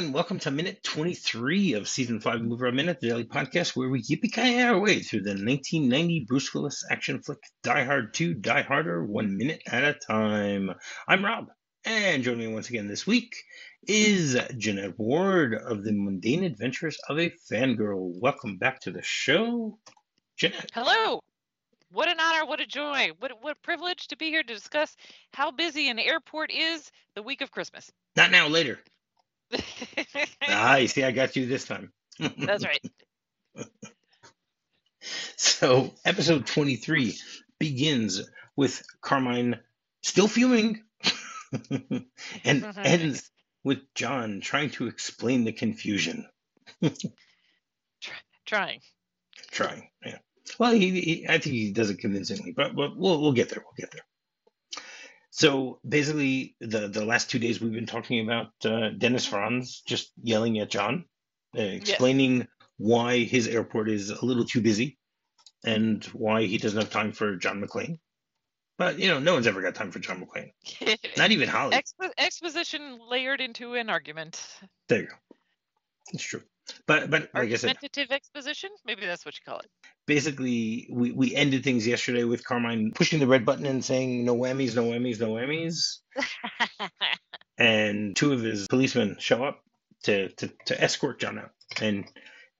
And welcome to minute 23 of season 5 MovieRob Minute, the daily podcast where we yippee our way through the 1990 Bruce Willis action flick Die Hard 2 Die Harder, one minute at a time. I'm Rob, and joining me once again this week is Jeanette Ward of the Mundane Adventures of a Fangirl. Welcome back to the show, Jeanette. Hello. What an honor, what a joy, what what a privilege to be here to discuss how busy an airport is the week of Christmas. Not now, later. ah, you see, I got you this time. That's right. so, episode 23 begins with Carmine still fuming and Mhm. ends with John trying to explain the confusion. Trying. Trying, yeah. Well, he, he, I think he does it convincingly, but, but we'll, we'll get there. We'll get there. So basically, the the last two days we've been talking about uh, Dennis Franz just yelling at John, uh, explaining why his airport is a little too busy, and why he doesn't have time for John McClane. But you know, no one's ever got time for John McClane. Not even Holly. Expo- exposition layered into an argument. there you go. It's true. But but like I said, Argumentative exposition? Maybe that's what you call it. Basically we, we ended things yesterday with Carmine pushing the red button and saying no whammies, no whammies, no whammies. And two of his policemen show up to, to, to escort John out. And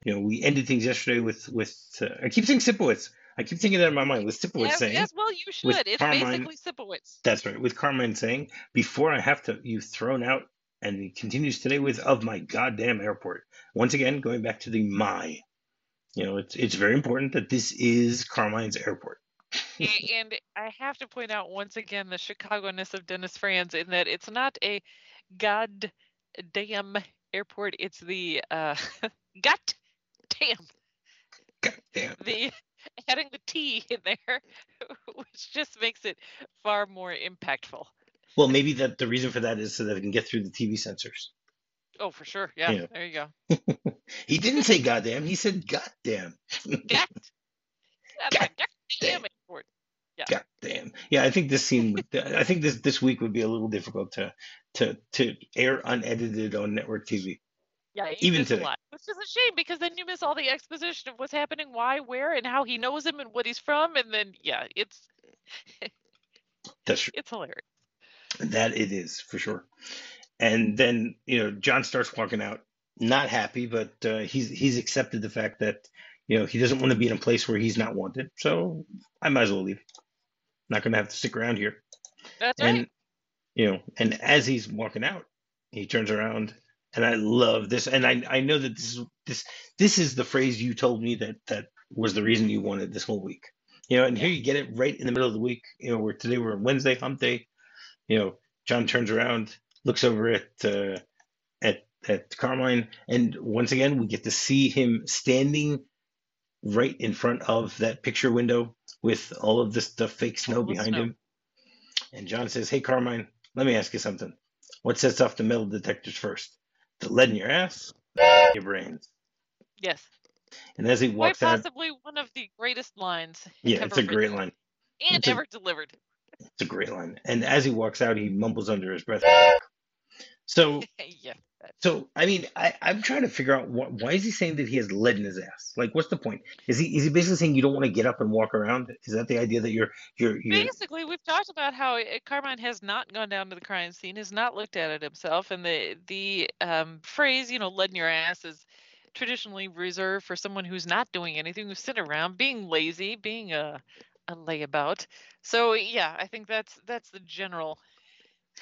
you know, we ended things yesterday with with uh, I keep saying Sipowicz. I keep thinking that in my mind with Sipowicz yes, saying yes, well, you should. It's Carmine- basically Sipowicz. that's right with Carmine saying before I have to you've thrown out and he continues today with of my goddamn airport. Once again, going back to the my. You know, it's it's very important that this is Carmine's airport. And I have to point out once again the Chicago-ness of Dennis Franz in that it's not a goddamn airport. It's the uh, got damn Goddamn. the adding the T in there, which just makes it far more impactful. Well, maybe that the reason for that is so that it can get through the TV censors. Oh, for sure. Yeah, Yeah. there you go. He didn't say goddamn. He said goddamn. Got. That's a goddamn airport. Goddamn. Yeah, I think this scene. Would, I think this this week would be a little difficult to to to air unedited on network TV. Yeah, Even today. Which is a shame because then you miss all the exposition of what's happening, why, where, and how he knows him and what he's from, and then yeah, it's That's true. it's hilarious. That it is for sure. And then you know John starts walking out, not happy, but uh, he's he's accepted the fact that you know he doesn't want to be in a place where he's not wanted. So I might as well leave. Not going to have to stick around here. That's and right. you know and as he's walking out he turns around and i love this and i i know that this is this this is the phrase you told me that that was the reason you wanted this whole week you know and here you get it right in the middle of the week you know where today we're wednesday hump day you know john turns around looks over at uh at at carmine and once again we get to see him standing right in front of that picture window with all of this the fake snow behind snow. him and John says, Hey, Carmine, let me ask you something. What sets off the metal detectors first? The lead in your ass? Your brains. Yes. And as he Quite walks out, possibly one of the greatest lines yeah, it's a great line. and It's a- ever delivered. It's a great line. And as he walks out, he mumbles under his breath. So, yeah. so I mean, I, I'm trying to figure out what, why is he saying that he has lead in his ass? Like, what's the point? Is he is he basically saying you don't want to get up and walk around? Is that the idea that you're you're you're Basically, we've talked about how uh, Carmine has not gone down to the crime scene, has not looked at it himself, and the the um, phrase, you know, "lead in your ass" is traditionally reserved for someone who's not doing anything, who's sitting around, being lazy, being a a layabout. So yeah, I think that's that's the general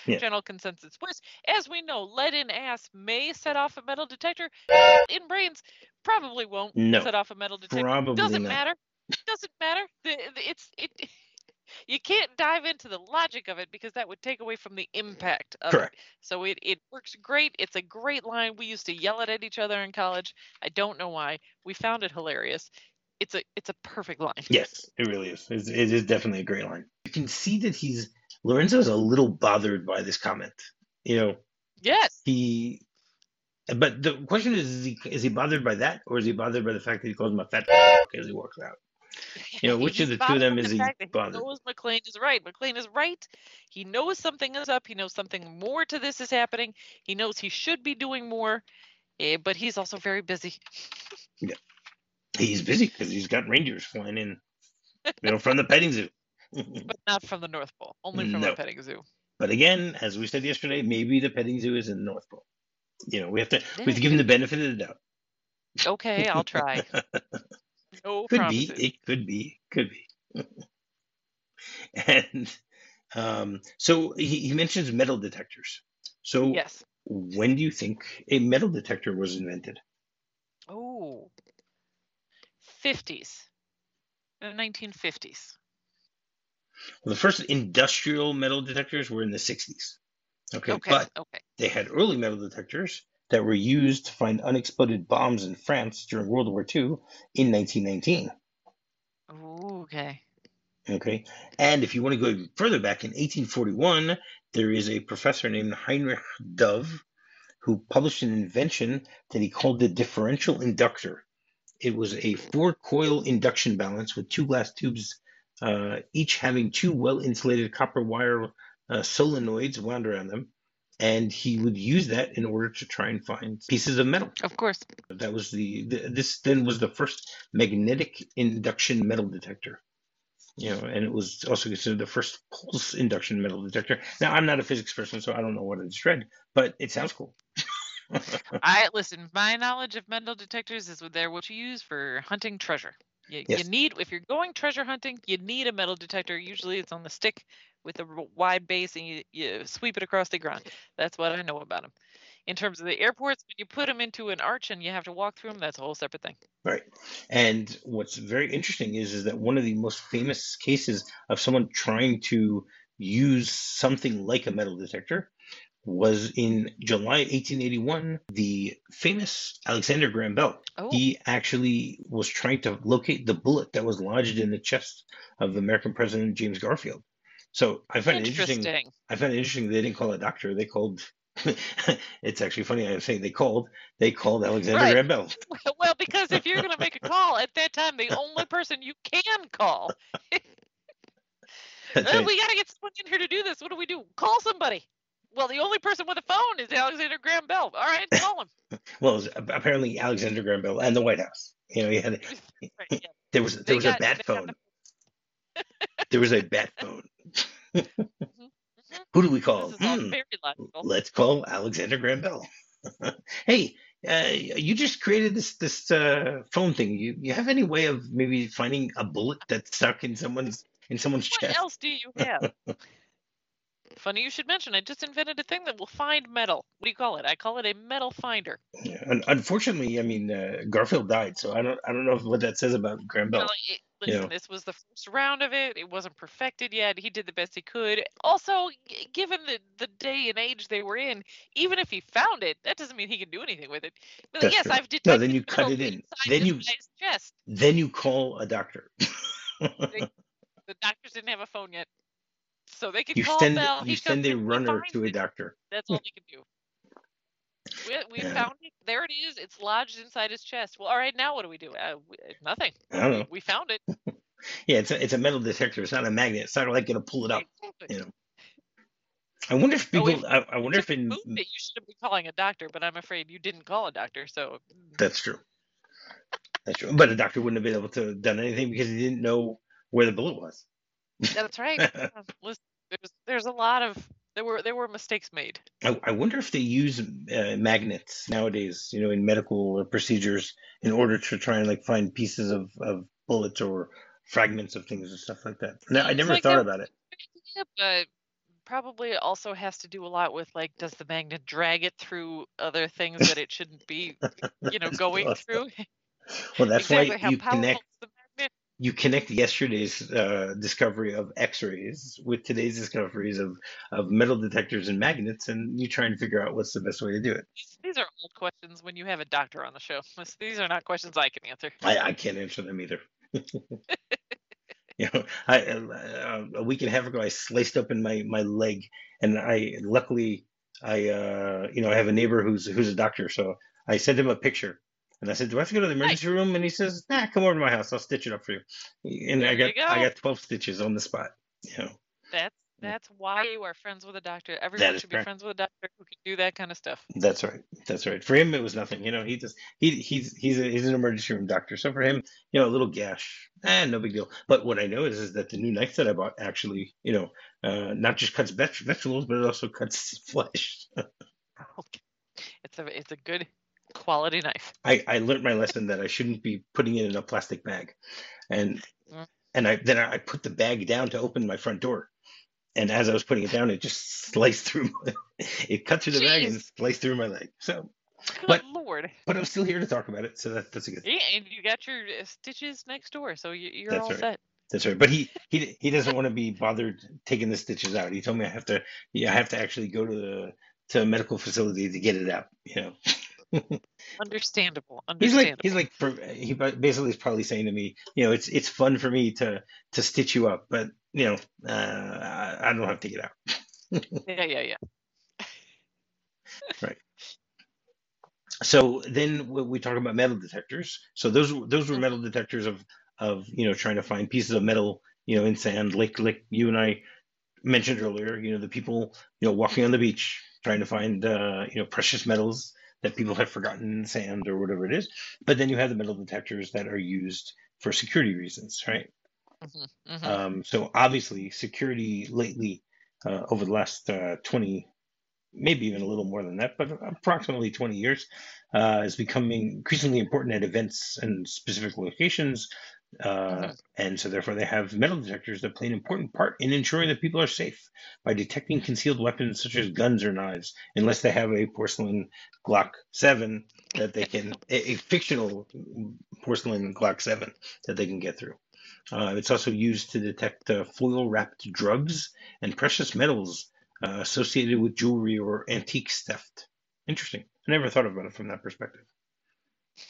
Yeah. general consensus. was. as we know, lead in ass may set off a metal detector. In brains, probably won't No, set off a metal detector. probably Doesn't not. matter. Doesn't matter. The, the- it's it. You can't dive into the logic of it because that would take away from the impact of Correct. it. So it, it works great. It's a great line. We used to yell it at each other in college. I don't know why. We found it hilarious. It's a it's a perfect line. Yes, it really is. It's, it is definitely a great line. You can see that he's Lorenzo's a little bothered by this comment. You know, Yes. he but the question is is he is he bothered by that or is he bothered by the fact that he calls him a fat as he walks out You know, which of the two of them is the he that he bothered? knows McClane is right. McClane is right. He knows something is up. He knows something more to this is happening. He knows he should be doing more, eh, but he's also very busy. Yeah, He's busy because he's got reindeers flying in, you know, from the petting zoo. But not from the North Pole, only from No. a petting zoo. But again, as we said yesterday, maybe the petting zoo is in the North Pole. You know, we have to we have to give him the benefit of the doubt. Okay, I'll try. No Could promises. be, it could be, could be. and um, so he, he mentions metal detectors. So Yes. when do you think a metal detector was invented? Oh. 50s. The 1950s. Well, the first industrial metal detectors were in the 60s. Okay, Okay. but Okay. they had early metal detectors that were used to find unexploded bombs in France during World War II in 1919. Ooh, okay. Okay. And if you want to go even further back in 1841, there is a professor named Heinrich Dove who published an invention that he called the differential inductor. It was a four coil induction balance with two glass tubes, each having two well insulated copper wire uh, solenoids wound around them. And he would use that in order to try and find pieces of metal. Of course. That was the, the this then was the first magnetic induction metal detector. You know, and it was also considered the first pulse induction metal detector. Now, I'm not a physics person, so I don't know what it's read, but it sounds cool. I listen. My knowledge of metal detectors is what they're what you use for hunting treasure. You, Yes. you need if you're going treasure hunting, you need a metal detector. Usually, it's on the stick with a wide base, and you, you sweep it across the ground. That's what I know about them. In terms of the airports, when you put them into an arch and you have to walk through them, that's a whole separate thing. Right. And what's very interesting is is that one of the most famous cases of someone trying to use something like a metal detector was in July 1881. The famous Alexander Graham Bell. Oh, He actually was trying to locate the bullet that was lodged in the chest of American President James Garfield. So I find it interesting. interesting. I find it interesting they didn't call a doctor. They called. it's actually funny. I'm saying they called. They called Alexander Right. Graham Bell. Well, because if you're going to make a call at that time, the only person you can call, That's "Oh, we got to get someone in here to do this. What do we do? Call somebody. Well, the only person with a phone is Alexander Graham Bell. All right, call him. Well, apparently Alexander Graham Bell and the White House. You know, he had Right, yeah. there was there They was a got- bat they got phone. There was a bat phone. Mhm. Who do we call? Hmm, let's call Alexander Graham Bell. hey, uh, you just created this this uh, phone thing. You you have any way of maybe finding a bullet that's stuck in someone's in someone's What chest? else do you have? Funny you should mention. I just invented a thing that will find metal. What do you call it? I call it a metal finder. Yeah, un- unfortunately, I mean uh, Garfield died, so I don't I don't know what that says about Graham Bell. Well, it, listen, this was the first round of it. It wasn't perfected yet. He did the best he could. Also, g- given the, the day and age they were in, even if he found it, that doesn't mean he can do anything with it. But That's yes, true. I've detected then you cut it in. Then you-. Then you call a doctor. The doctors didn't have a phone yet, so they can you call send Bell. you send a runner to a it. doctor. That's all he can do. We, we Yeah. found it. There it is. It's lodged inside his chest. Well, all right. Now what do we do? Uh, we, nothing. I don't know. We found it. Yeah, it's a, it's a metal detector. It's not a magnet. It's not like gonna pull it up. Exactly. You know. I wonder if Oh, people. if I, I wonder if If in it, you should have been calling a doctor, but I'm afraid you didn't call a doctor. So that's true. That's true. But a doctor wouldn't have been able to have done anything because he didn't know where the bullet was. That's right. Listen, there's there's a lot of there were there were mistakes made. I, I wonder if they use uh, magnets nowadays, you know, in medical procedures in order to try and like find pieces of, of bullets or fragments of things and stuff like that. No, I never like thought about it. But probably also has to do a lot with like, does the magnet drag it through other things that it shouldn't be, you know, going through? Well, that's exactly why you connect? You connect yesterday's uh, discovery of X-rays with today's discoveries of, of metal detectors and magnets, and you try and figure out what's the best way to do it. These, are old questions when you have a doctor on the show. These are not questions I can answer. I, I can't answer them either. you know, I uh, a week and a half ago I sliced open my my leg, and I luckily I uh, you know I have a neighbor who's who's a doctor, so I sent him a picture And I said, "Do I have to go to the Nice. emergency room?" And he says, "Nah, come over to my house. I'll stitch it up for you." And I got you I got twelve stitches on the spot. You know, That's that's why you are friends with a doctor. Everyone should be correct. friends with a doctor who can do that kind of stuff. That's right. That's right. For him, it was nothing. You know, he just he he's he's a, he's an emergency room doctor. So for him, you know, a little gash, eh, no big deal. But what I know is is that the new knife that I bought actually, you know, uh, not just cuts vegetables, but it also cuts flesh. It's a it's a good quality knife. I I learned my lesson that I shouldn't be putting it in a plastic bag, and Mm. and I then I put the bag down to open my front door. And as I was putting it down, it just sliced through. My, it cut through the bag and sliced through my leg. So, Good But- lord. but I'm still here to talk about it. So that, that's a good. Yeah, and you got your stitches next door, so you, you're That's all right. set. That's right. But he he he doesn't want to be bothered taking the stitches out. He told me I have to yeah I have to actually go to the to a medical facility to get it out. You know. Understandable. He's like he's like he basically is probably saying to me, you know, it's it's fun for me to to stitch you up, but you know, uh, I, don't have to get out. yeah, yeah, yeah. Right. So then we we talk about metal detectors. So those those were metal detectors of of you know trying to find pieces of metal you know in sand, like like you and I mentioned earlier. You know the people you know walking on the beach trying to find uh, you know precious metals that people have forgotten in sand or whatever it is. But then you have the metal detectors that are used for security reasons, right? hmm hmm Um, so obviously, security lately, uh, over the last uh, 20, maybe even a little more than that, but approximately 20 years, uh, is becoming increasingly important at events and specific locations. Uh, Mhm. And so, therefore, they have metal detectors that play an important part in ensuring that people are safe by detecting concealed weapons such as guns or knives, unless they have a porcelain Glock 7 that they can, a, a fictional porcelain Glock 7 that they can get through. Uh, it's also used to detect uh, foil wrapped drugs and precious metals uh, associated with jewelry or antiques theft. Interesting. I never thought about it from that perspective.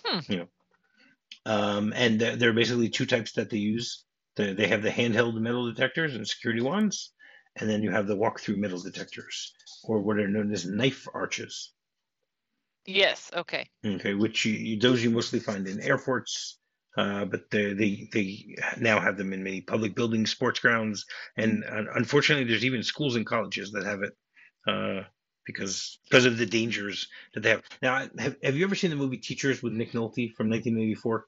Hmm. You know, um, and there there are basically two types that they use. The, they have the handheld metal detectors and security wands, and then you have the walk-through metal detectors, or what are known as knife arches. Yes. Okay. Okay, which you, you, those you mostly find in airports, uh, but they, they they now have them in many public buildings, sports grounds, and uh, unfortunately, there's even schools and colleges that have it uh, because because of the dangers that they have. Now, have have you ever seen the movie Teachers with Nick Nolte from 1984?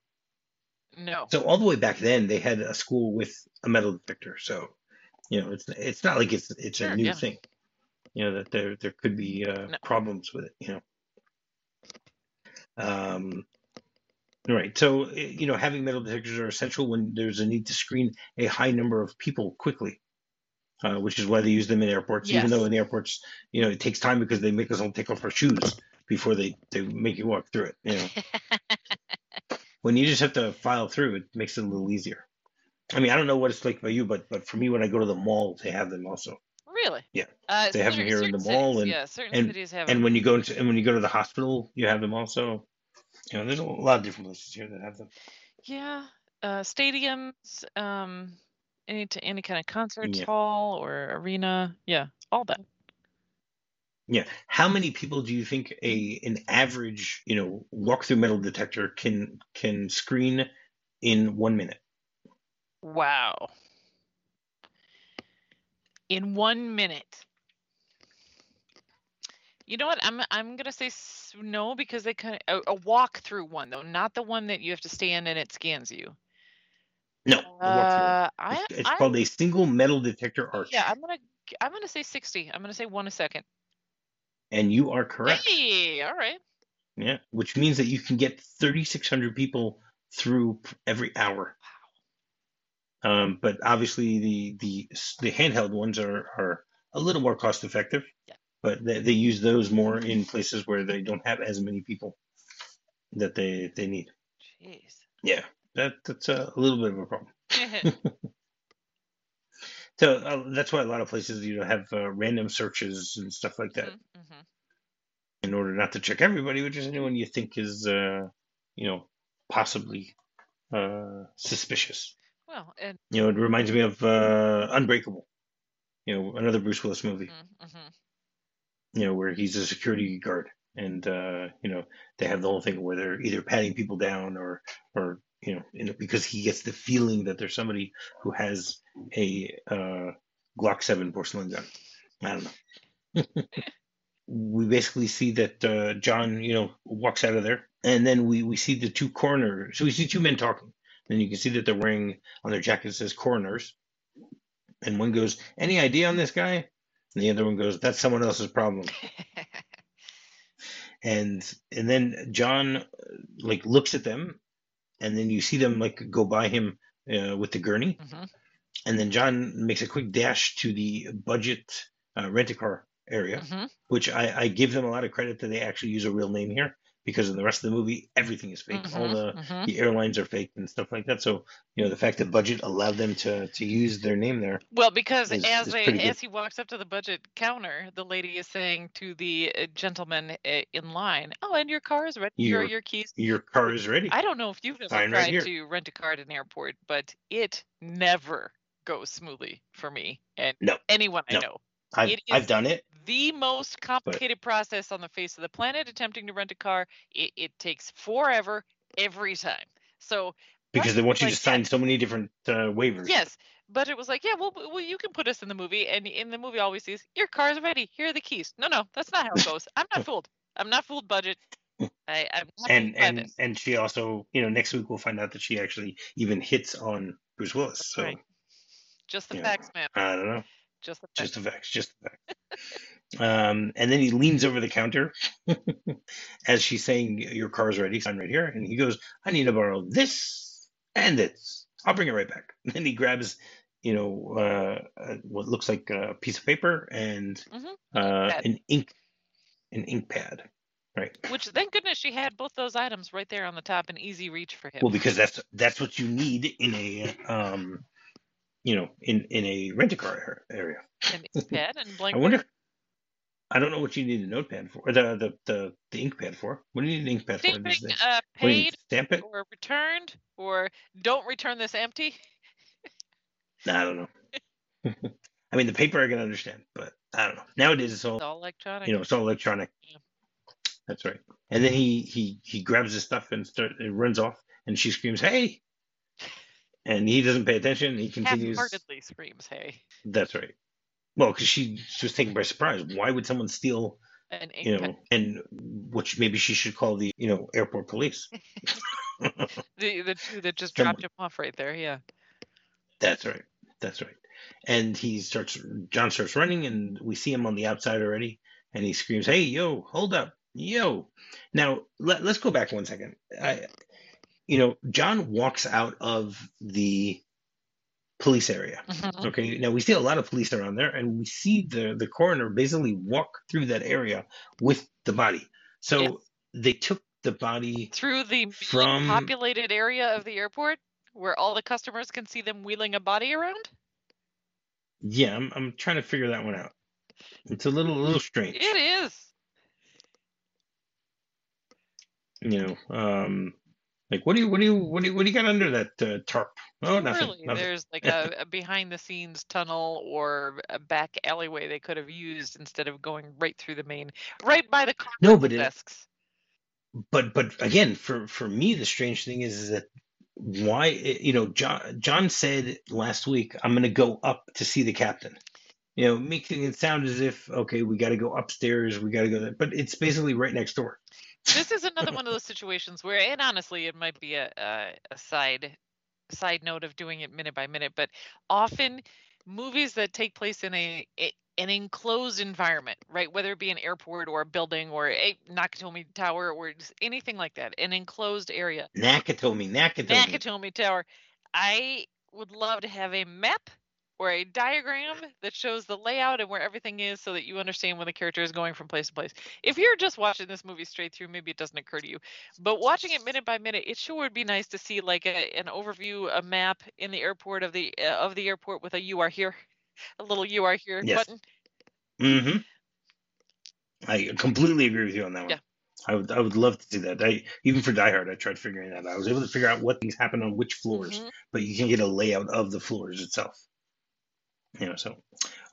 No. So all the way back then, they had a school with a metal detector. So you know, it's it's not like it's it's a Sure, new yeah. thing. You know that there there could be uh, No. problems with it. You know. Um, right. So, eh, you know, having metal detectors are essential when there's a need to screen a high number of people quickly, uh, which is why they use them in airports, even though in airports, you know, it takes time because they make us all take off our shoes before they, they make you walk through it. You know, when you just have to file through, it makes it a little easier. I mean, I don't know what it's like for you, but but for me, when I go to the mall, they have them also. really? Yeah. Uh, They have them here in the mall cities, and- yeah, certain and- cities have And 'em. when you go into and when you go to the hospital, you have them also. You know, there's a lot of different places here that have them. Yeah, uh, stadiums, um, any to any kind of concert Yeah. hall or arena. Yeah, all that. Yeah. How many people do you think a an average, you know, walk through metal detector can can screen in one minute? Wow. In one minute. You know what? I'm I'm gonna say no because they kind of a, a walk through one though, not the one that you have to stand and it scans you. No, Uh, I. It's, it's I called a single metal detector arch. yeah, I'm gonna I'm gonna say 60. I'm gonna say one a second. And you are correct. Hey, all right. Yeah, which means that you can get 3,600 people through every hour. Wow. Um, but obviously the the the handheld ones are are a little more cost effective. Yeah. But they, they use those more in places where they don't have as many people that they they need. Jeez. Yeah, that that's a, a little bit of a problem. So uh, that's why a lot of places you know have uh, random searches and stuff like that Mhm, mhm. in order not to check everybody, which is anyone you think is uh, you know possibly uh, suspicious. Well, and You know, it reminds me of uh, Unbreakable. You know, another Bruce Willis movie. mm, mhm. You know, where he's a security guard. and uh, you know they have the whole thing where they're either patting people down or or you know, know because he gets the feeling that there's somebody who has a uh, Glock seven porcelain gun. I don't know. we basically see that uh, John, you know, walks out of there, and then we we see the two coroners. So we see two men talking, and you can see that they're wearing on their jacket says coroners, and one goes, "Any idea on this guy?" And the other one goes, "That's someone else's problem." and and then John like looks at them, and then you see them like go by him uh, with the gurney, hmm and then John makes a quick dash to the budget uh, rent a car area, hmm which I, I give them a lot of credit that they actually use a real name here because in the rest of the movie everything is fake. All hmm the hmm the airlines are fake and stuff like that. So you know the fact that budget allowed them to to use their name there Well, because is as is they as he walks up to the budget counter, the lady is saying to the uh, gentleman uh, in line, "Oh, and your car is ready. Your your keys." your car is ready. I don't know if you've ever Sign tried here. to rent a car at an airport, but it never goes smoothly for me and No, anyone I know. I've I've done it, the most but complicated process on the face of the planet attempting to rent a car. It, it takes forever every time. So because they want you like to sign so many different uh, waivers. Yes, Budget was like, yeah, well, well, you can put us in the movie, and in the movie always says, your car's ready. Here are the keys. No, no, that's not how it goes. I'm not fooled. I'm not fooled. Budget. I, I'm not and and this. and she also, you know, next week we'll find out that she actually even hits on Bruce Willis. So right. Just the facts, man. I don't know, Just the just facts. the facts, just the facts. Um, and then he leans over the counter as she's saying, "Your car's ready. Sign right here." And he goes, "I need to borrow this and this. I'll bring it right back." And then he grabs, you know, uh, uh, what looks like a piece of paper and hmm uh, an ink, an ink pad, right? Which, thank goodness, she had both those items right there on the top, and easy reach for him. Well, because that's that's what you need in a um, you know, in in a rent a car area. An ink pad and blank I wonder. I don't know what you need a notepad for, or the the the, the ink pad for. What do you need an ink pad for? Same Does thing. Uh, what do you paid stamp it? or returned or don't return this empty. I don't know. I mean, the paper I can understand, but I don't know. Nowadays, it's all It's all electronic. you know, it's all electronic. Yeah. That's right. And then he he he grabs his stuff and start runs off, and she screams, "Hey!" And he doesn't pay attention. He continues. Half-heartedly screams, "Hey!" That's right. Well, because she, she was taken by surprise. Why would someone steal, An you know, and which maybe she should call the, you know, airport police. The the two that just Someone. dropped him off right there. Yeah. That's right. That's right. And he starts, John starts running, and we see him on the outside already, and he screams, "Hey, yo, hold up, yo!" Now let, let's go back one second. I, you know, John walks out of the police area. Mhm. Okay, now we see a lot of police around there, and we see the the coroner basically walk through that area with the body. So Yes. they took the body Through the from populated area of the airport, where all the customers can see them wheeling a body around. yeah. I'm I'm trying to figure that one out. It's a little a little strange. It is. You know, um, like what do you what do you what do you what do you got under that uh, tarp? Oh, nothing, nothing. there's like a, a behind the scenes tunnel or a back alleyway they could have used instead of going right through the main, right by the car No, but it, desks. but but again, for for me, the strange thing is, is that why you know John John said last week, I'm going to go up to see the captain. You know, making it sound as if okay, we got to go upstairs, we got to go there, but it's basically right next door. This is another one of those situations where, and honestly, it might be a, a, a side side note of doing it minute by minute, but often movies that take place in a, a an enclosed environment, right? Whether it be an airport or a building or a Nakatomi Tower or just anything like that, an enclosed area. Nakatomi, Nakatomi. Nakatomi Tower. I would love to have a map or a diagram that shows the layout and where everything is so that you understand when the character is going from place to place. If you're just watching this movie straight through, maybe it doesn't occur to you. But watching it minute by minute, it sure would be nice to see like a, an overview, a map in the airport of the uh, of the airport with a you are here, a little you are here Yes. button. Mm-hmm. I completely agree with you on that one. Yeah. I would I would love to do that. I even for Die Hard, I tried figuring that out. I was able to figure out what things happen on which floors, Mhm. but you can get a layout of the floors itself. You know, so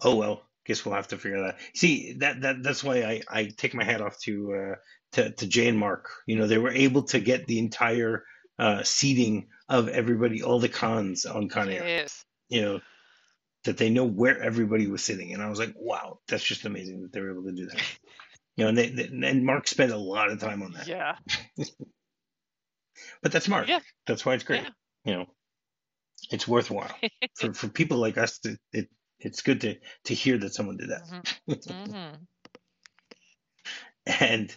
oh well. guess we'll have to figure that. See that that that's why I I take my hat off to uh, to to Jay and Mark. You know, they were able to get the entire uh, seating of everybody, all the cons on Con Air. Yes. You know, that they know where everybody was sitting, and I was like, wow, that's just amazing that they were able to do that. You know, and they, they and Mark spent a lot of time on that. Yeah. But that's Mark. Yeah. That's why it's great. Yeah. You know, it's worthwhile for for people like us. To, it it's good to to hear that someone did that. hmm and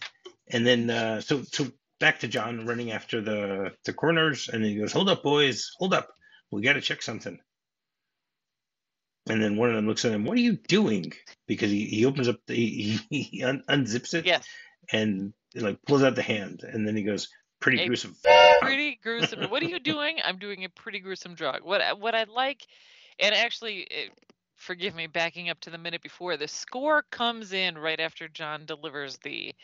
and then uh, so so back to John running after the the corners, and then he goes, "Hold up, boys, hold up, we got to check something." And then one of them looks at him, "What are you doing?" Because he, he opens up the he, he un, unzips it Yes. and like pulls out the hand, and then he goes, "Pretty A gruesome." Pretty gruesome. What are you doing? I'm doing a pretty gruesome drug. What I- what I like, and actually, it, forgive me, backing up to the minute before, the score comes in right after John delivers the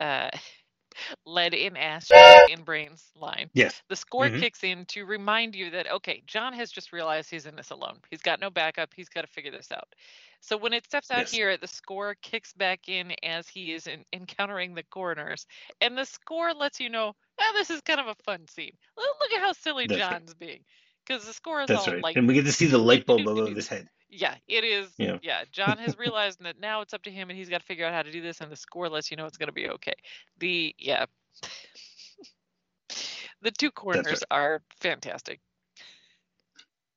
uh, lead in ass in brains line. Yes. The score Mhm. kicks in to remind you that okay, John has just realized he's in this alone. He's got no backup. He's got to figure this out. So when it steps out Yes. here, the score kicks back in as he is in, encountering the coroners, and the score lets you know, oh, this is kind of a fun scene. Look, at how silly That's right. John's being, because the score is That's all right. like, and we get to see the light bulb above his head. yeah, it is. Yeah. Yeah, John has realized that now it's up to him, and he's got to figure out how to do this, and the score lets you know it's going to be okay. The yeah. The two corners are fantastic.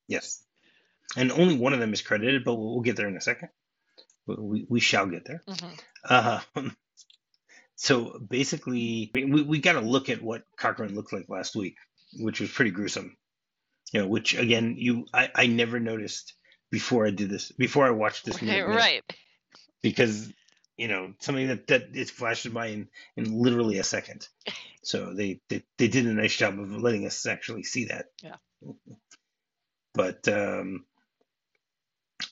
Yes. And only one of them is credited, but we'll, we'll get there in a second. We, we, shall get there. Mhm. Uh, so basically, we, we got to look at what Cochran looked like last week, which was pretty gruesome. You know, which again, you I, I never noticed before I did this, before I watched this movie, Right, right. because you know something that that it flashes by in, in literally a second. So they, they they did a nice job of letting us actually see that. Yeah. But um,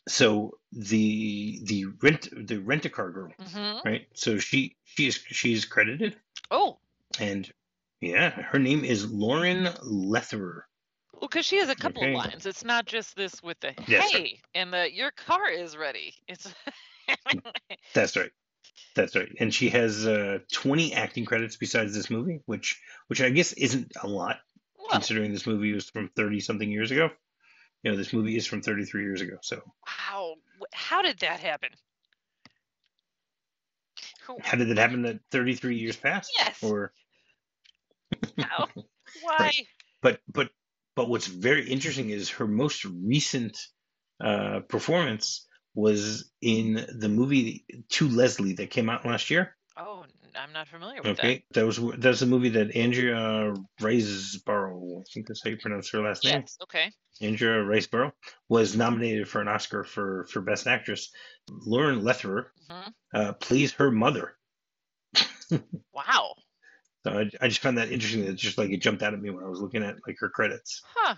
so the the rent the rent a car girl, hmm right? So she she is she's credited, Oh, and yeah, her name is Lauren Letherer. well, because she has a couple Okay. of lines. It's not just this with the hey right. and the your car is ready. It's That's right. That's right. And she has uh, 20 acting credits besides this movie, which which I guess isn't a lot well, considering this movie was from 30 something years ago. You know, this movie is from 33 years ago. So wow. How did that happen? How did it happen that 33 years passed? Yes. Or How? Why? but but but what's very interesting is her most recent uh, performance was in the movie To Leslie that came out last year. I'm not familiar with that. Okay, that was that was a movie that Andrea Riseborough, I think that's how you pronounce her last name. Yes. Okay. Andrea Riseborough was nominated for an Oscar for for Best Actress. Lauren Letherer hmm uh, plays her mother. Wow. So I, I just found that interesting. That just like it jumped out at me when I was looking at like her credits Huh.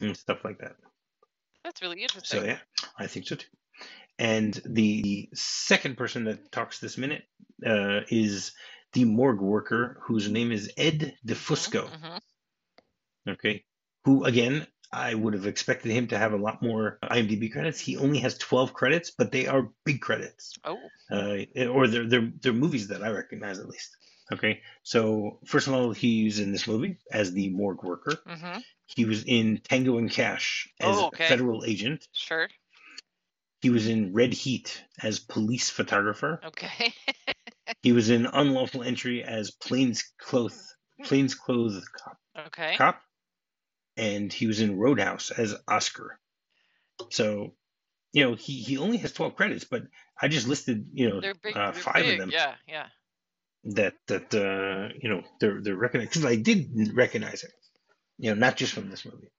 and stuff like that. That's really interesting. So yeah, I think so too. And the second person that talks this minute uh, is the morgue worker whose name is Ed DeFusco. hmm Okay, who again I would have expected him to have a lot more IMDb credits. He only has 12 credits, but they are big credits, Oh. uh, or they're they're they're movies that I recognize at least. Okay, so first of all, he's in this movie as the morgue worker. hmm He was in Tango and Cash as Oh, okay. a federal agent. Sure. He was in Red Heat as police photographer. Okay. He was in Unlawful Entry as plainclothes plainclothes cop, okay. cop, and he was in Roadhouse as Oscar. So, you know, he he only has twelve credits, but I just listed you know big. uh, five big. of them Yeah. Yeah. that that uh, you know they're they're recognized because I did recognize it, you know, not just from this movie.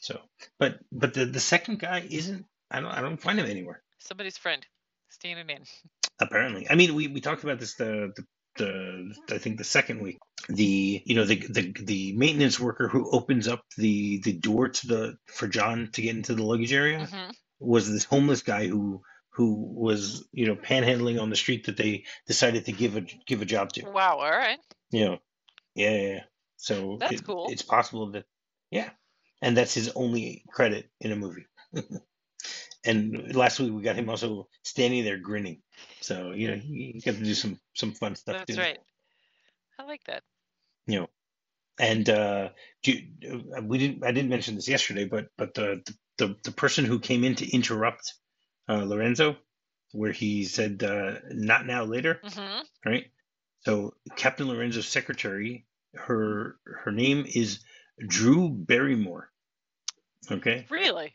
So, but but the the second guy isn't. I don't I don't find him anywhere. Somebody's friend. Standing in. apparently i mean we, we talked about this the, the the i think the second week the you know the, the the maintenance worker who opens up the the door to the for john to get into the luggage area hmm was this homeless guy who who was you know panhandling on the street that they decided to give a give a job to Wow. All right. you know yeah, yeah, yeah. so That's it- cool. it's possible that yeah and that's his only credit in a movie and last week we got him also standing there grinning. So you know he, he got to do some some fun stuff too. That's too. right. I like that. You know, and uh, do you- we didn't I didn't mention this yesterday, but but the the the person who came in to interrupt uh, Lorenzo, where he said uh, not now later, hmm right? So Captain Lorenzo's secretary, her her name is Drew Barrymore. Okay. Really?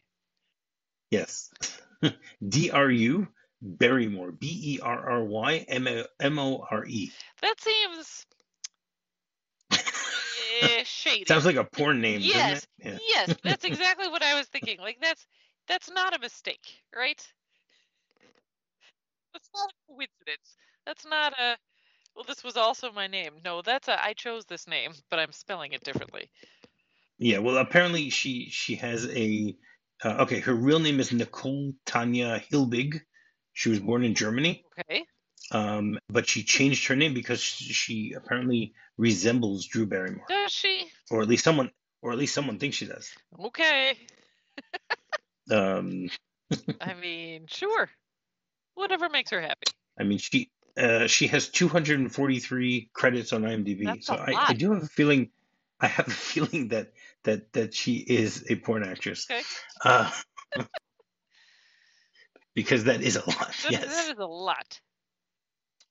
Yes. D R U Barrymore. B E R R Y M O M O R E. That seems eh, shady. Sounds like a porn name, yes, doesn't it? yes, that's exactly what I was thinking. Like that's that's not a mistake, right? That's not a coincidence. That's not a well, this was also my name. No, that's a I chose this name, but I'm spelling it differently. Yeah. Yeah. Well, apparently she she has a uh, okay. Her real name is Nicole Tanya Hilbig. She was born in Germany, Okay. um, but she changed her name because she, apparently resembles Drew Barrymore, Does she? or at least someone, or at least someone thinks she does. Okay. Um, I mean, sure. Whatever makes her happy. I mean, she uh, she has 243 credits on IMDb, That's so I, I do have a feeling. I have a feeling that that that she is a porn actress, Okay. uh, because that is a lot. That, Yes, that is a lot.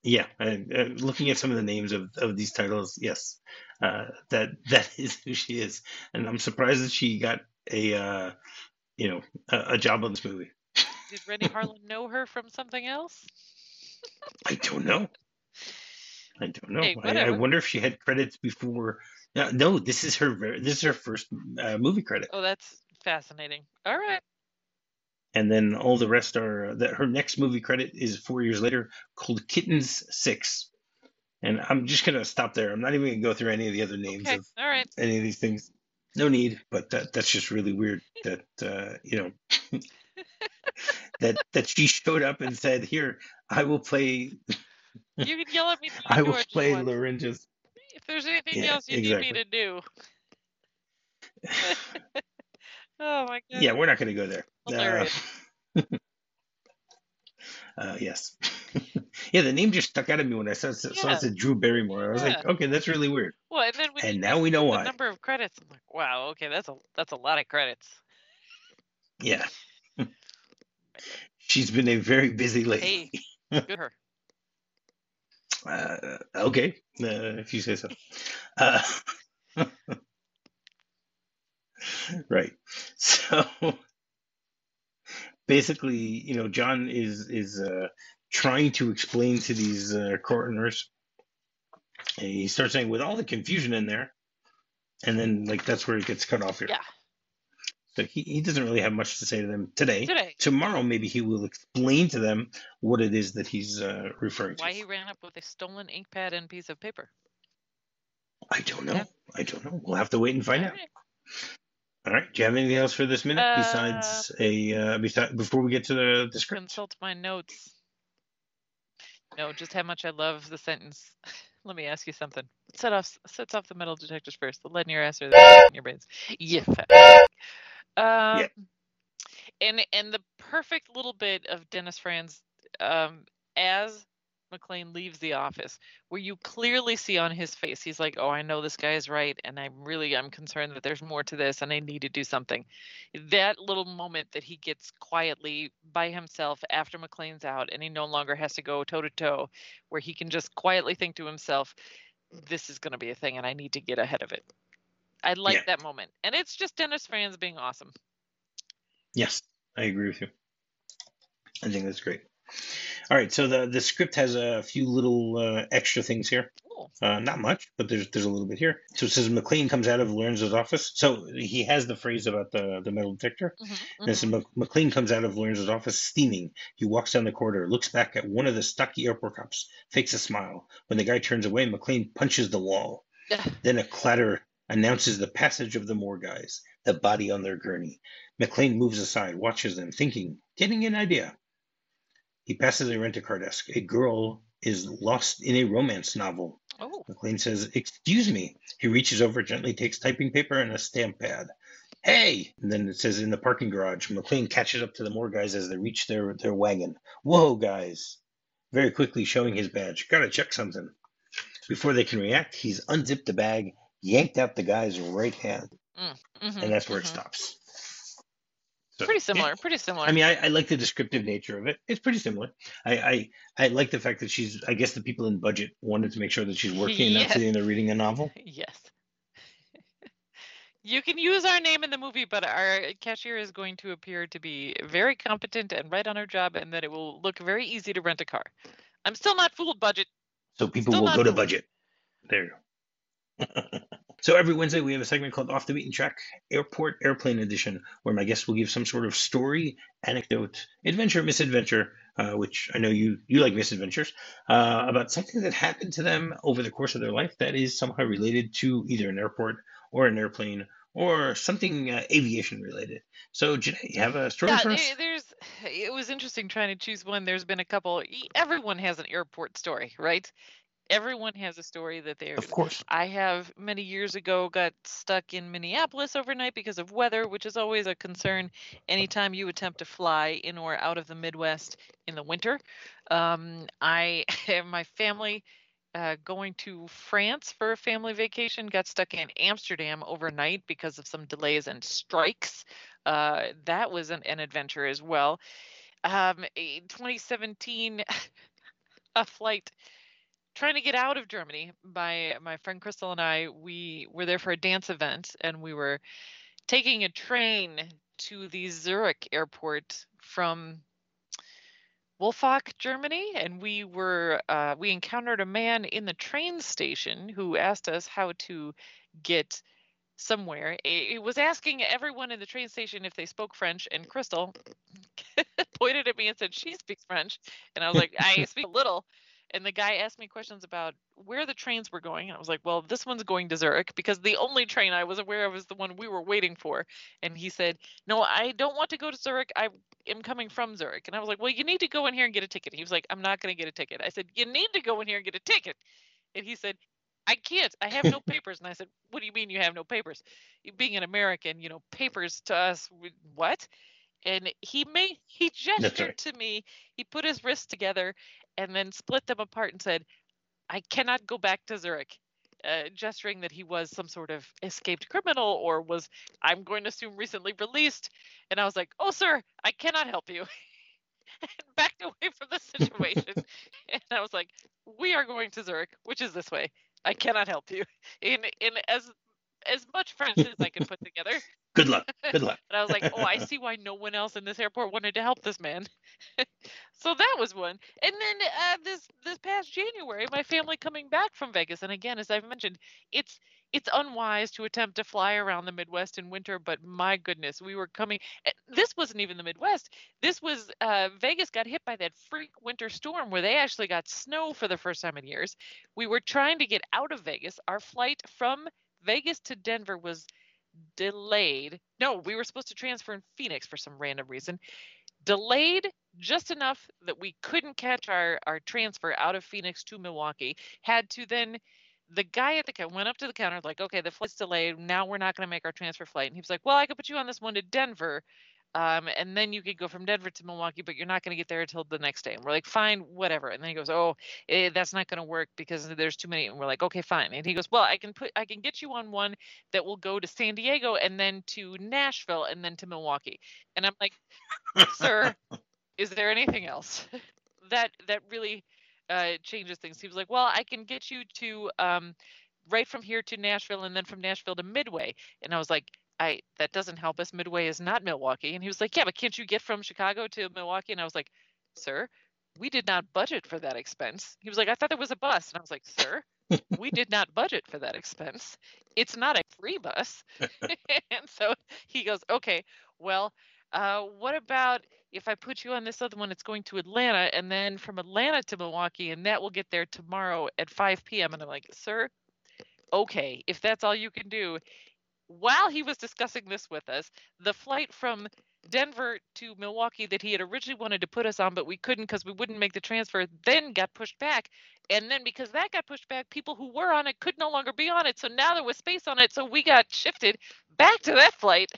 yeah. And, uh, looking at some of the names of, of these titles, yes, uh, that that is who she is, and I'm surprised that she got a uh, you know a, a job on this movie. Did Renny Harlin know her from something else? I don't know. I don't know. Hey, I, I wonder if she had credits before. No, no this is her. ver- This is her first uh, movie credit, Oh, that's fascinating. All right. and then all the rest are. That her next movie credit is four years later, called Kittens Six. And I'm just gonna stop there. I'm not even gonna go through any of the other names Okay. of All right. any of these things. No need, but that that's just really weird. That uh, you know. that that she showed up and said, "Here, I will play. You can yell at me I will you play want. Lorenzo's." If there's anything Yeah, else you need me to do. Oh my god. Yeah, we're not going to go there. Uh, uh, yes. yeah, the name just stuck out at me when I saw, saw Yeah. it said Drew Barrymore. I was like, okay, that's really weird. Well, and then when And now we know the why. number of credits, I'm like, wow, okay, that's a that's a lot of credits. Yeah. She's been a very busy lady. Hey, good her. Uh, okay, uh, if you say so. Uh, right. So basically, you know, John is is uh, trying to explain to these uh, coroners. And he starts saying, with all the confusion in there, and then like that's where it gets cut off here. Yeah. So he, he doesn't really have much to say to them today. Today, Tomorrow, maybe he will explain to them what it is that he's uh, referring to. why he ran up with a stolen ink pad and piece of paper. I don't know. Yeah. I don't know. We'll have to wait and find out. Alright. All right. Do you have anything else for this minute Uh, besides a uh, besides before we get to the, the script? Consult my notes. No, just how much I love the sentence. Let me ask you something. Set off sets off the metal detectors first. The lead in your ass or the in your brains. Yeah. Um, and and the perfect little bit of Dennis Franz um, as McClane leaves the office, where you clearly see on his face, he's like, "Oh, I know this guy is right, and I'm really I'm concerned that there's more to this, and I need to do something." That little moment that he gets quietly by himself after McClane's out, and he no longer has to go toe to toe, where he can just quietly think to himself, "This is going to be a thing, and I need to get ahead of it." I like Yeah. that moment, and it's just Dennis Franz being awesome. Yes, I agree with you. I think that's great. All right. So the the script has a few little uh, extra things here. Cool. Uh, not much, but there's there's a little bit here. So it says McClane comes out of Lorenzo's office. So he has the phrase about the the metal detector. Mhm, And it says mhm. McClane comes out of Lorenzo's office steaming. He walks down the corridor, looks back at one of the stocky airport cops, fakes a smile. When the guy turns away, McClane punches the wall. Then a clatter announces the passage of the more guys, the body on their gurney. McClane moves aside, watches them, thinking, getting an idea. He passes a rent-a-car desk. A girl is lost in a romance novel. Oh, McClane says, Excuse me. He reaches over, gently takes typing paper and a stamp pad. Hey! And then it says in the parking garage, McClane catches up to the more guys as they reach their, their wagon. Whoa, guys! Very quickly showing his badge. Gotta check something. Before they can react, he's unzipped the bag, yanked out the guy's right hand, Mm, mhm, and that's where mhm. it stops. So, Pretty yeah. similar. Pretty similar. I mean, I, I like the descriptive nature of it. It's pretty similar. I, I I like the fact that she's. I guess the people in budget wanted to make sure that she's working and not sitting there reading a novel. yes. You can use our name in the movie, but our cashier is going to appear to be very competent and right on her job, and that it will look very easy to rent a car. I'm still not fooled, budget. So people Still will go to budget. There you go. so every Wednesday we have a segment called Off the Beaten Track Airport Airplane Edition, where my guests will give some sort of story, anecdote, adventure, misadventure, uh, which I know you you like misadventures, uh, about something that happened to them over the course of their life that is somehow related to either an airport or an airplane or something uh, aviation related. So Jeanette, you have a story Yeah, for us? there's. It was interesting trying to choose one. There's been a couple. Everyone has an airport story, right? Everyone has a story that they're. Of course. I have many years ago got stuck in Minneapolis overnight because of weather, which is always a concern anytime you attempt to fly in or out of the Midwest in the winter. Um, I have my family uh, going to France for a family vacation got stuck in Amsterdam overnight because of some delays and strikes. Uh, that was an, an adventure as well. Um, 2017, a flight trying to get out of Germany. My my friend Crystal and I, we were there for a dance event, and we were taking a train to the Zurich airport from Wolfach, Germany, and we were uh, we encountered a man in the train station who asked us how to get somewhere. He was asking everyone in the train station if they spoke French, and Crystal pointed at me and said she speaks French, and I was like, I speak a little. And the guy asked me questions about where the trains were going, and I was like, well, this one's going to Zurich because the only train I was aware of is the one we were waiting for. And he said, no, I don't want to go to Zurich. I am coming from Zurich. And I was like, well, you need to go in here and get a ticket. He was like, I'm not going to get a ticket. I said, you need to go in here and get a ticket. And he said, I can't. I have no papers. And I said, What do you mean you have no papers? Being an American, you know, papers to us, what? And he made he gestured right. to me. He put his wrists together and then split them apart and said, I cannot go back to Zurich. Uh, gesturing that he was some sort of escaped criminal or was, I'm going to assume, recently released. And I was like, Oh, sir, I cannot help you. and backed away from the situation. and I was like, We are going to Zurich, which is this way. I cannot help you in in as as much French as I can put together. Good luck. Good luck. And I was like, oh, I see why no one else in this airport wanted to help this man. so that was one. And then uh, this this past January, my family coming back from Vegas, and again, as I've mentioned, it's it's unwise to attempt to fly around the Midwest in winter. But my goodness, we were coming. eh, This wasn't even the Midwest. This was uh, Vegas got hit by that freak winter storm where they actually got snow for the first time in years. We were trying to get out of Vegas. Our flight from Vegas to Denver was delayed. No, we were supposed to transfer in Phoenix for some random reason. Delayed just enough that we couldn't catch our our transfer out of Phoenix to Milwaukee. Had to then the guy at the counter went up to the counter like, okay, the flight's delayed. Now we're not going to make our transfer flight. And he was like, well, I could put you on this one to Denver, um, and then you could go from Denver to Milwaukee, but you're not going to get there until the next day. And we're like, fine, whatever. And then he goes, oh, eh, that's not going to work because there's too many. And we're like, okay, fine. And he goes, well, I can put, I can get you on one that will go to San Diego and then to Nashville and then to Milwaukee. And I'm like, sir, is there anything else that that really uh, changes things? He was like, well, I can get you to um, right from here to Nashville and then from Nashville to Midway. And I was like, I that doesn't help us. Midway is not Milwaukee. And he was like, yeah, but can't you get from Chicago to Milwaukee? And I was like, sir, we did not budget for that expense. He was like, I thought there was a bus. And I was like, sir, we did not budget for that expense. It's not a free bus. and so he goes, okay, well, uh, what about if I put you on this other one? It's going to Atlanta and then from Atlanta to Milwaukee, and that will get there tomorrow at 5 p.m. And I'm like, sir, okay, if that's all you can do. While he was discussing this with us, the flight from Denver to Milwaukee that he had originally wanted to put us on, but we couldn't because we wouldn't make the transfer, then got pushed back. And then because that got pushed back, people who were on it could no longer be on it. So now there was space on it. So we got shifted back to that flight.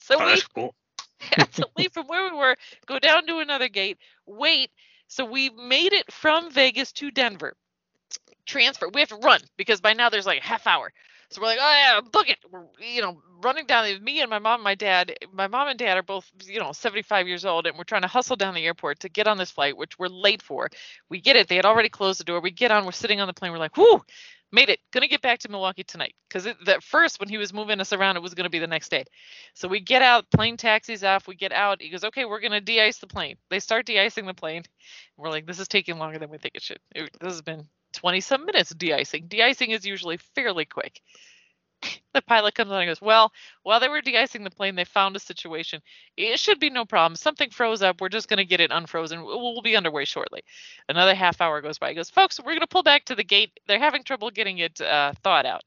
So Oh, we cool. had to leave from where we were, go down to another gate, wait. So we made it from Vegas to Denver. Transfer. We have to run because by now there's like a half hour. So we're like, oh yeah, book it. We're you know running down. Me and my mom, and my dad. My mom and dad are both you know 75 years old, and we're trying to hustle down the airport to get on this flight, which we're late for. We get it. They had already closed the door. We get on. We're sitting on the plane. We're like, whoo, made it. Gonna get back to Milwaukee tonight. Because at first, when he was moving us around, it was gonna be the next day. So we get out. Plane taxis off. We get out. He goes, okay, we're gonna de-ice the plane. They start de-icing the plane. We're like, this is taking longer than we think it should. It, this has been 20 some minutes de-icing. De-icing is usually fairly quick. The pilot comes on and goes, Well, while they were de-icing the plane, they found a situation. It should be no problem. Something froze up. We're just going to get it unfrozen. We'll be underway shortly. Another half hour goes by. He goes, Folks, we're going to pull back to the gate. They're having trouble getting it uh, thawed out.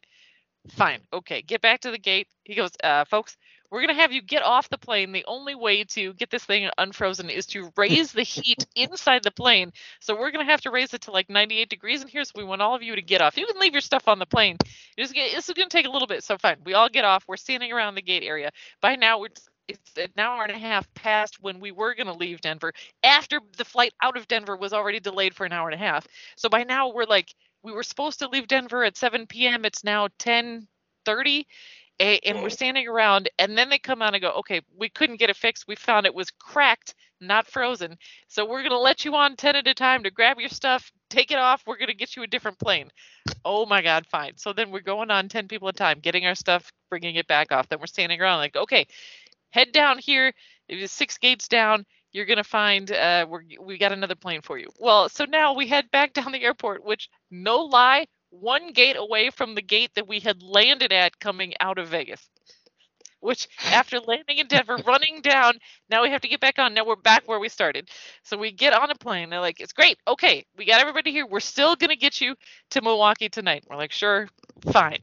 Fine. Okay. Get back to the gate. He goes, uh, Folks, we're going to have you get off the plane. The only way to get this thing unfrozen is to raise the heat inside the plane. So we're going to have to raise it to like 98 degrees in here. So we want all of you to get off. You can leave your stuff on the plane. Just get, this is going to take a little bit. So fine. We all get off. We're standing around the gate area. By now, we're it's an hour and a half past when we were going to leave Denver after the flight out of Denver was already delayed for an hour and a half. So by now we're like we were supposed to leave Denver at 7 p.m. It's now 10:30 a- and we're standing around and then they come out and go okay we couldn't get it fixed. We found it was cracked not frozen. So we're going to let you on 10 at a time to grab your stuff take it off. We're going to get you a different plane. Oh my god fine. So then we're going on 10 people at a time getting our stuff bringing it back off. Then we're standing around like okay head down here. It is six gates down. You're going to find uh we're, we got another plane for you. Well so now we head back down the airport which no lie one gate away from the gate that we had landed at coming out of Vegas. Which, after landing in Denver, running down, now we have to get back on. Now we're back where we started. So we get on a plane. They're like, it's great. Okay, we got everybody here. We're still going to get you to Milwaukee tonight. We're like, sure, fine.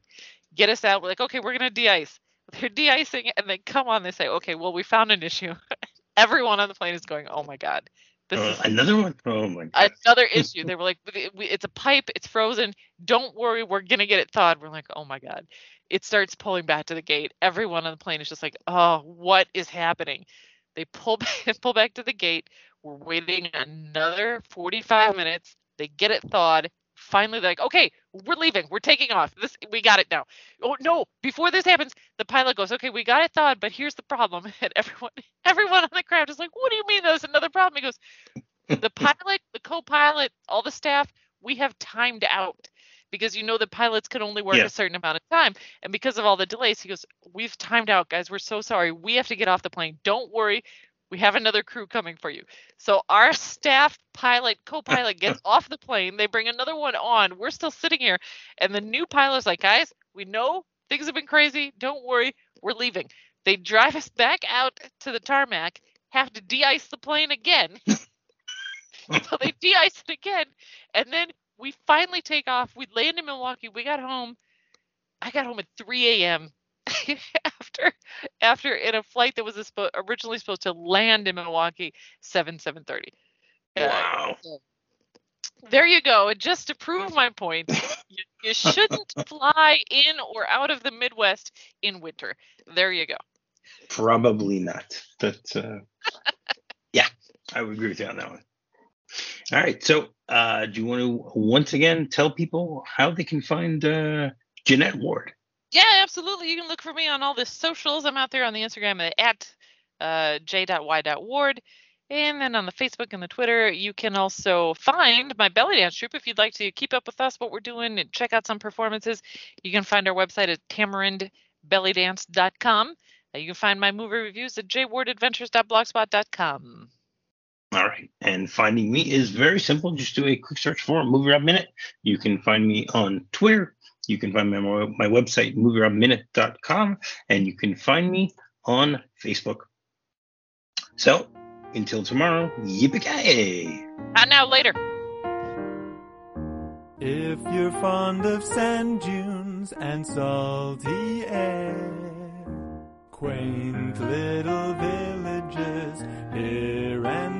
Get us out. We're like, okay, we're going to de ice. They're de icing, and they come on. They say, okay, well, we found an issue. Everyone on the plane is going, oh my God. This Uh, is another one? Oh my god. another issue. They were like, "We- we- it's a pipe, it's frozen. Don't worry, we're gonna get it thawed. We're like, oh my god. It starts pulling back to the gate. Everyone on the plane is just like, oh, what is happening? They pull back, pull back to the gate. We're waiting another 45 minutes. They get it thawed. Finally, they're like, okay, we're leaving. We're taking off. This we got it now. Oh no! Before this happens, the pilot goes, okay, we got it thawed, but here's the problem. And everyone, everyone on the craft is like, what do you mean there's another problem? He goes, the pilot, the co-pilot, all the staff, we have timed out because you know the pilots can only work Yeah. a certain amount of time, and because of all the delays, he goes, we've timed out, guys. We're so sorry. We have to get off the plane. Don't worry. We have another crew coming for you. So our staff pilot, co-pilot gets off the plane. They bring another one on. We're still sitting here, and the new pilot's like, guys, we know things have been crazy. Don't worry, we're leaving. They drive us back out to the tarmac, have to de-ice the plane again. so they de-ice it again, and then we finally take off. We land in Milwaukee. We got home. I got home at 3 a.m. after after in a flight that was suppo- originally supposed to land in Milwaukee 7 7:30. Uh, Wow. there you go. And just to prove my point, you, you shouldn't fly in or out of the Midwest in winter. There you go. Probably not. But uh, yeah, I would agree with you on that one. All right. So, uh, do you want to once again tell people how they can find uh, Jeanette Ward? Yeah, absolutely. You can look for me on all the socials. I'm out there on the Instagram at uh, j.y.ward. And then on the Facebook and the Twitter, you can also find my belly dance troupe if you'd like to keep up with us, what we're doing, and check out some performances. You can find our website at tamarindbellydance.com. Uh, You can find my movie reviews at jwardadventures.blogspot.com. All right. And finding me is very simple. Just do a quick search for MovieRob Minute. You can find me on Twitter. You can find me on my website, movierobminute.com, and you can find me on Facebook. So, until tomorrow, yippee And now later. If you're fond of sand dunes and salty air, quaint little villages here and